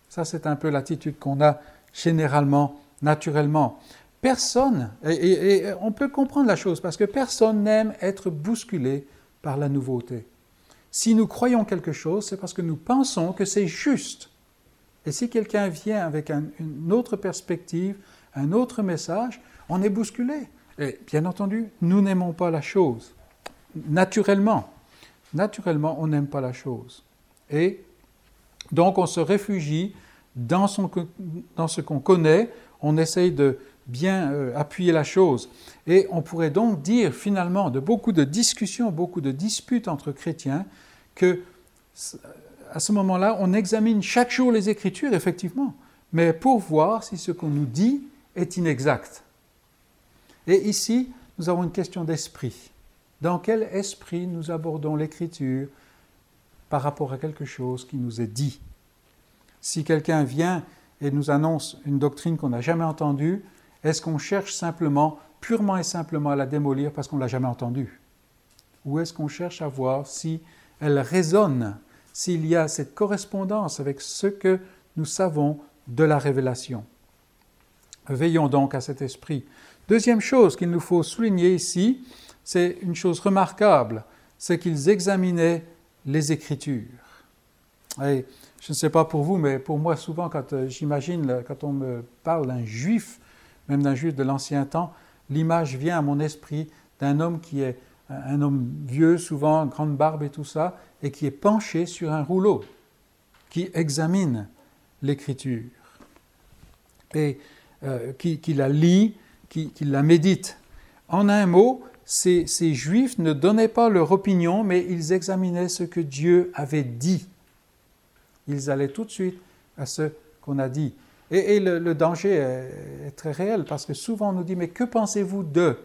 Ça, c'est un peu l'attitude qu'on a généralement, naturellement. Personne, et, on peut comprendre la chose, parce que personne n'aime être bousculé par la nouveauté. Si nous croyons quelque chose, c'est parce que nous pensons que c'est juste. Et si quelqu'un vient avec une autre perspective, un autre message, on est bousculé. Et bien entendu, nous n'aimons pas la chose. Naturellement, naturellement, on n'aime pas la chose. Et donc, on se réfugie dans, ce qu'on connaît, on essaye de, bien euh, appuyer la chose. Et on pourrait donc dire finalement de beaucoup de discussions, beaucoup de disputes entre chrétiens, que à ce moment-là, on examine chaque jour les Écritures, effectivement, mais pour voir si ce qu'on nous dit est inexact. Et ici, nous avons une question d'esprit. Dans quel esprit nous abordons l'Écriture par rapport à quelque chose qui nous est dit? Si quelqu'un vient et nous annonce une doctrine qu'on n'a jamais entendue, est-ce qu'on cherche simplement, purement et simplement à la démolir parce qu'on ne l'a jamais entendue? Ou est-ce qu'on cherche à voir si elle résonne, s'il y a cette correspondance avec ce que nous savons de la révélation? Veillons donc à cet esprit. Deuxième chose qu'il nous faut souligner ici, c'est une chose remarquable, c'est qu'ils examinaient les Écritures. Je ne sais pas pour vous, mais pour moi, souvent, quand euh, j'imagine, quand on me parle d'un juif, même d'un juif de l'ancien temps, l'image vient à mon esprit d'un homme qui est un homme vieux, souvent, grande barbe et tout ça, et qui est penché sur un rouleau, qui examine l'écriture, et euh, qui, la lit, qui, la médite. En un mot, ces, juifs ne donnaient pas leur opinion, mais ils examinaient ce que Dieu avait dit. Ils allaient tout de suite à ce qu'on a dit. Et, le, danger est, très réel parce que souvent on nous dit Mais que pensez-vous de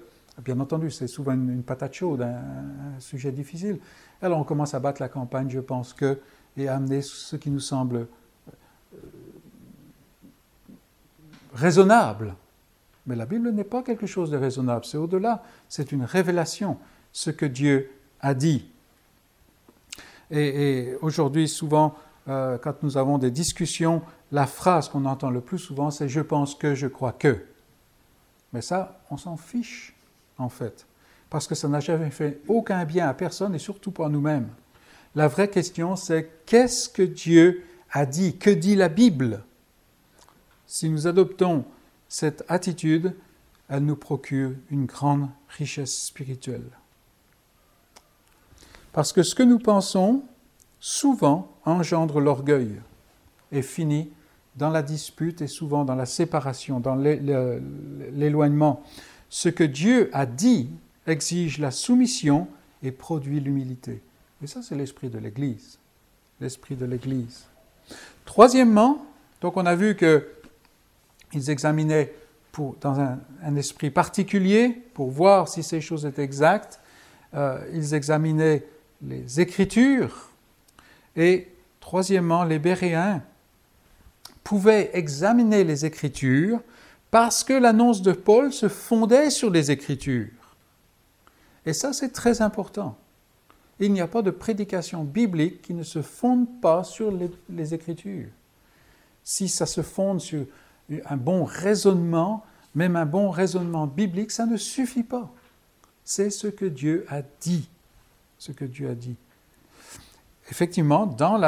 Bien entendu, c'est souvent une, patate chaude, un, sujet difficile. Alors on commence à battre la campagne, je pense que, et à amener ce qui nous semble euh, raisonnable. Mais la Bible n'est pas quelque chose de raisonnable, c'est au-delà, c'est une révélation, ce que Dieu a dit. Et, aujourd'hui, souvent, euh, quand nous avons des discussions, la phrase qu'on entend le plus souvent, c'est je pense que, je crois que. Mais ça, on s'en fiche, en fait, parce que ça n'a jamais fait aucun bien à personne et surtout pas à nous-mêmes. La vraie question, c'est qu'est-ce que Dieu a dit? Que dit la Bible? Si nous adoptons cette attitude, elle nous procure une grande richesse spirituelle. Parce que ce que nous pensons, souvent, engendre l'orgueil et finit dans la dispute et souvent dans la séparation, dans l'éloignement. Ce que Dieu a dit exige la soumission et produit l'humilité. Et ça, c'est l'esprit de l'Église. L'esprit de l'Église. Troisièmement, donc on a vu qu'ils examinaient dans un, esprit particulier pour voir si ces choses étaient exactes. Euh, ils examinaient les Écritures. Et troisièmement, les Béréens pouvaient examiner les Écritures parce que l'annonce de Paul se fondait sur les Écritures. Et ça, c'est très important. Il n'y a pas de prédication biblique qui ne se fonde pas sur les, Écritures. Si ça se fonde sur un bon raisonnement, même un bon raisonnement biblique, ça ne suffit pas. C'est ce que Dieu a dit. Ce que Dieu a dit. Effectivement, dans,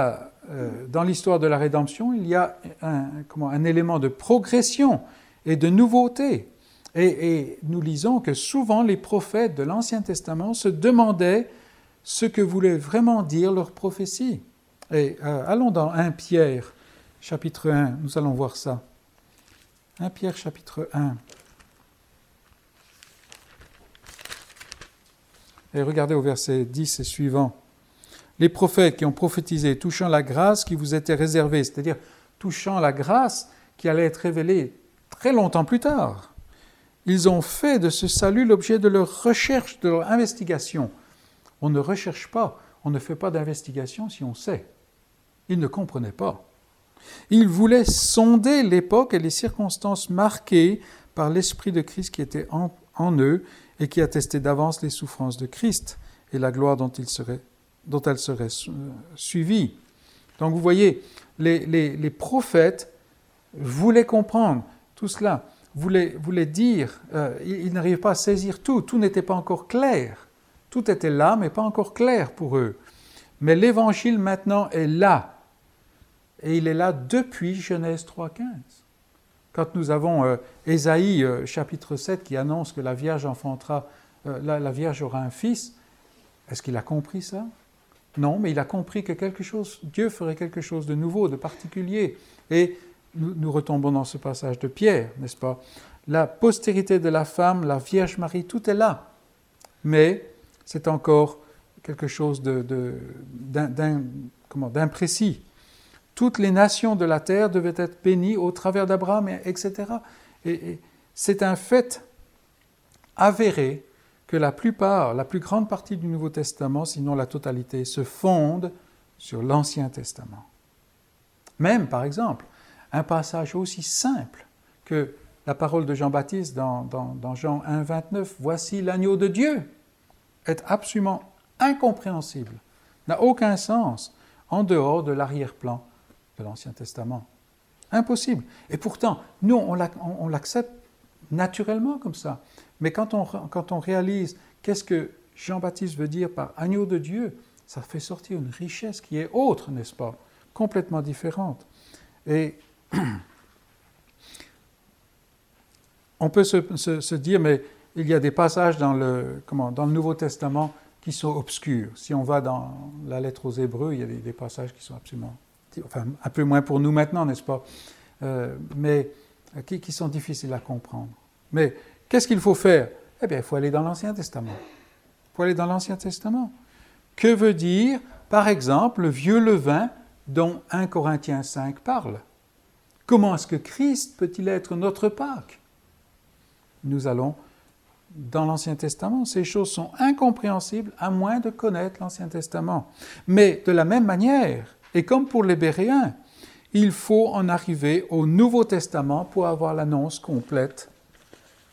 euh, l'histoire de la rédemption, il y a un, comment, un élément de progression et de nouveauté. et nous lisons que souvent les prophètes de l'Ancien Testament se demandaient ce que voulait vraiment dire leur prophétie. Et euh, allons dans 1 Pierre, chapitre 1, nous allons voir ça. 1 Pierre, chapitre 1. Et regardez au verset 10 et suivant. Les prophètes qui ont prophétisé touchant la grâce qui vous était réservée, c'est-à-dire touchant la grâce qui allait être révélée très longtemps plus tard, ils ont fait de ce salut l'objet de leur recherche, de leur investigation. On ne recherche pas, on ne fait pas d'investigation si on sait. Ils ne comprenaient pas. Ils voulaient sonder l'époque et les circonstances marquées par l'Esprit de Christ qui était en, eux et qui attestait d'avance les souffrances de Christ et la gloire dont, il serait, dont elle serait suivie. Donc vous voyez, les, prophètes voulaient comprendre tout cela, voulaient, dire, euh, ils n'arrivaient pas à saisir tout, tout n'était pas encore clair. Tout était là, mais pas encore clair pour eux. Mais l'évangile maintenant est là. Et il est là depuis Genèse 3.15. Quand nous avons euh, Ésaïe euh, chapitre 7 qui annonce que la Vierge enfantera, euh, la, Vierge aura un fils, est-ce qu'il a compris ça? Non, mais il a compris que quelque chose, Dieu ferait quelque chose de nouveau, de particulier. Et nous, nous retombons dans ce passage de Pierre, n'est-ce pas? La postérité de la femme, la Vierge Marie, tout est là. Mais c'est encore quelque chose d'imprécis. Toutes les nations de la terre devaient être bénies au travers d'Abraham, etc. Et, c'est un fait avéré que la plupart, la plus grande partie du Nouveau Testament, sinon la totalité, se fonde sur l'Ancien Testament. Même, par exemple, un passage aussi simple que la parole de Jean-Baptiste dans, Jean 1, 29, Voici l'agneau de Dieu est absolument incompréhensible, n'a aucun sens en dehors de l'arrière-plan de l'Ancien Testament. Impossible. Et pourtant, nous, on l'accepte naturellement comme ça. Mais quand on, quand on réalise qu'est-ce que Jean-Baptiste veut dire par agneau de Dieu, ça fait sortir une richesse qui est autre, n'est-ce pas? Complètement différente. Et (clears throat) on peut se, se dire, mais il y a des passages dans le, comment, dans le Nouveau Testament qui sont obscurs. Si on va dans la lettre aux Hébreux, il y a des, passages qui sont absolument, enfin un peu moins pour nous maintenant, n'est-ce pas, euh, mais qui, qui, sont difficiles à comprendre. Mais qu'est-ce qu'il faut faire? Eh bien, il faut aller dans l'Ancien Testament. Il faut aller dans l'Ancien Testament. Que veut dire, par exemple, le vieux levain dont 1 Corinthiens 5 parle? Comment est-ce que Christ peut-il être notre Pâque? Nous allons dans l'Ancien Testament. Ces choses sont incompréhensibles à moins de connaître l'Ancien Testament. Mais de la même manière, et comme pour les Béréens, il faut en arriver au Nouveau Testament pour avoir l'annonce complète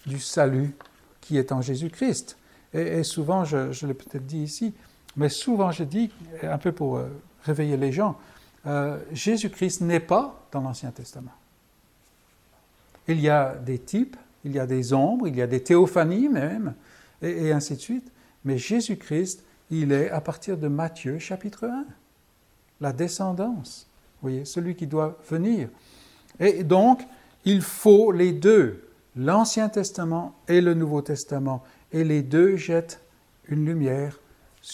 du salut qui est en Jésus-Christ. Et, souvent, je, l'ai peut-être dit ici, mais souvent je dis, un peu pour euh, réveiller les gens, euh, Jésus-Christ n'est pas dans l'Ancien Testament. Il y a des types, il y a des ombres, il y a des théophanies même, et, et ainsi de suite. Mais Jésus-Christ, il est à partir de Matthieu chapitre 1, la descendance, voyez, celui qui doit venir. Et donc, il faut les deux, l'Ancien Testament et le Nouveau Testament, et les deux jettent une lumière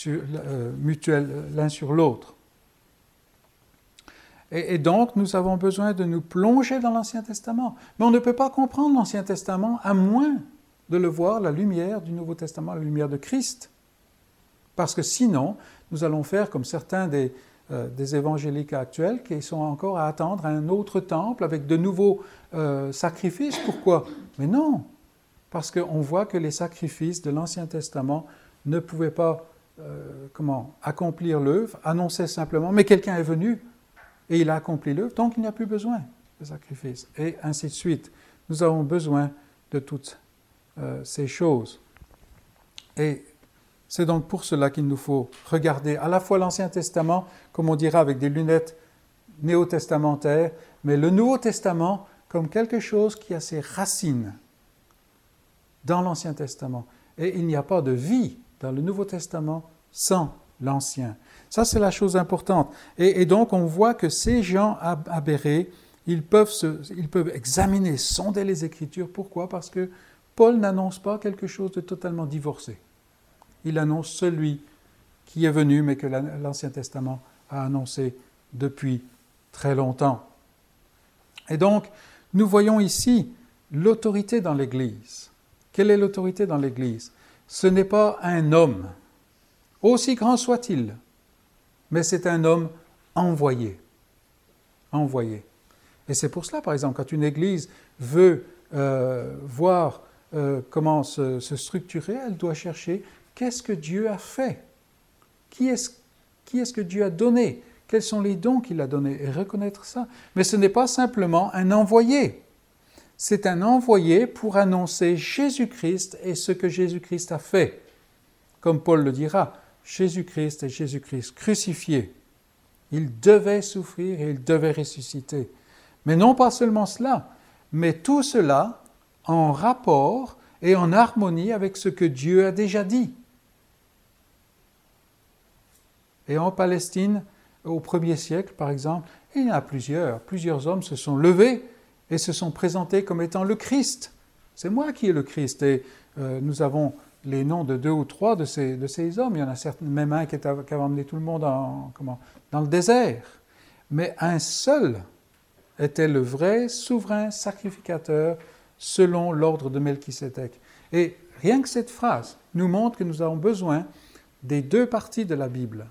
euh, mutuelle l'un sur l'autre. Et, donc, nous avons besoin de nous plonger dans l'Ancien Testament. Mais on ne peut pas comprendre l'Ancien Testament à moins de le voir, la lumière du Nouveau Testament, la lumière de Christ. Parce que sinon, nous allons faire comme certains des, euh, des évangéliques actuels qui sont encore à attendre un autre temple avec de nouveaux euh, sacrifices. Pourquoi? Mais non, parce qu'on voit que les sacrifices de l'Ancien Testament ne pouvaient pas euh, comment accomplir l'œuvre, annoncer simplement, mais quelqu'un est venu et il a accompli l'œuvre, donc il n'y a plus besoin de sacrifices, et ainsi de suite. Nous avons besoin de toutes ces choses. Et c'est donc pour cela qu'il nous faut regarder à la fois l'Ancien Testament, comme on dira avec des lunettes néo-testamentaires, mais le Nouveau Testament comme quelque chose qui a ses racines dans l'Ancien Testament. Et il n'y a pas de vie dans le Nouveau Testament sans l'Ancien. Ça, c'est la chose importante. Et, donc, on voit que ces gens aberrés, ils peuvent, ils peuvent examiner, sonder les Écritures. Pourquoi? Parce que Paul n'annonce pas quelque chose de totalement divorcé. Il annonce celui qui est venu, mais que l'Ancien Testament a annoncé depuis très longtemps. Et donc, nous voyons ici l'autorité dans l'Église. Quelle est l'autorité dans l'Église? Ce n'est pas un homme, aussi grand soit-il, mais c'est un homme envoyé. Envoyé. Et c'est pour cela, par exemple, quand une Église veut euh, voir euh, comment se, structurer, elle doit chercher qu'est-ce que Dieu a fait? Qui est-ce que Dieu a donné? Quels sont les dons qu'il a donnés? Et reconnaître ça. Mais ce n'est pas simplement un envoyé. C'est un envoyé pour annoncer Jésus-Christ et ce que Jésus-Christ a fait. Comme Paul le dira, Jésus-Christ est Jésus-Christ crucifié. Il devait souffrir et il devait ressusciter. Mais non pas seulement cela, mais tout cela en rapport et en harmonie avec ce que Dieu a déjà dit. Et en Palestine, au premier siècle, par exemple, il y en a plusieurs. Plusieurs hommes se sont levés et se sont présentés comme étant le Christ. C'est moi qui ai le Christ. Et euh, nous avons les noms de deux ou trois de ces, hommes. Il y en a certes, même un qui, qui avait emmené tout le monde en, comment, dans le désert. Mais un seul était le vrai souverain sacrificateur selon l'ordre de Melchisédek. Et rien que cette phrase nous montre que nous avons besoin des deux parties de la Bible.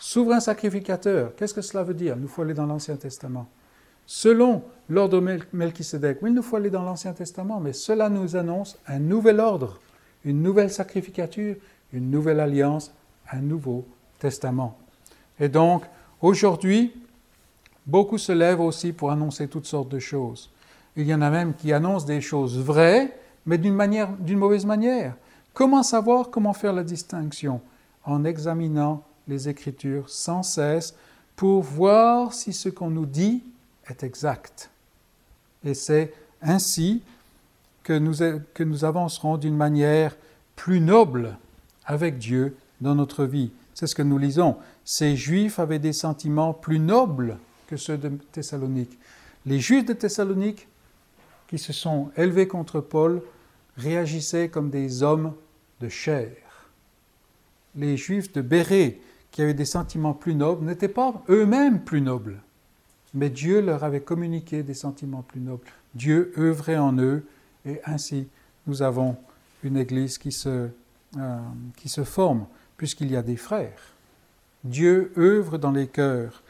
Souverain sacrificateur, qu'est-ce que cela veut dire? Il nous faut aller dans l'Ancien Testament. Selon l'ordre de Melchisédek, oui, il nous faut aller dans l'Ancien Testament, mais cela nous annonce un nouvel ordre une nouvelle sacrificature, une nouvelle alliance, un nouveau testament. Et donc, aujourd'hui, beaucoup se lèvent aussi pour annoncer toutes sortes de choses. Il y en a même qui annoncent des choses vraies, mais d'une manière, d'une mauvaise manière. Comment savoir comment faire la distinction? En examinant les Écritures sans cesse pour voir si ce qu'on nous dit est exact. Et c'est ainsi que nous, que nous avancerons d'une manière plus noble avec Dieu dans notre vie. C'est ce que nous lisons. Ces Juifs avaient des sentiments plus nobles que ceux de Thessalonique. Les Juifs de Thessalonique, qui se sont élevés contre Paul, réagissaient comme des hommes de chair. Les Juifs de Bérée, qui avaient des sentiments plus nobles, n'étaient pas eux-mêmes plus nobles, mais Dieu leur avait communiqué des sentiments plus nobles. Dieu œuvrait en eux et ainsi, nous avons une Église qui se, euh, qui se forme, puisqu'il y a des frères. Dieu œuvre dans les cœurs.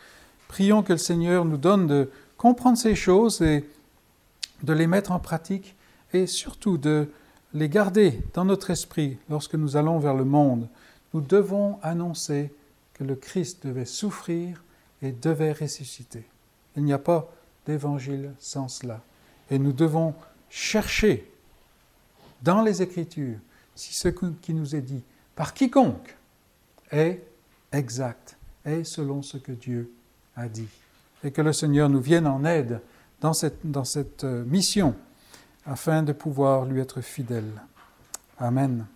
Prions que le Seigneur nous donne de comprendre ces choses et de les mettre en pratique et surtout de les garder dans notre esprit lorsque nous allons vers le monde. Nous devons annoncer le Christ devait souffrir et devait ressusciter. Il n'y a pas d'évangile sans cela. Et nous devons chercher dans les Écritures si ce qui nous est dit par quiconque est exact, est selon ce que Dieu a dit. Et que le Seigneur nous vienne en aide dans cette, dans cette euh, mission afin de pouvoir lui être fidèle. Amen.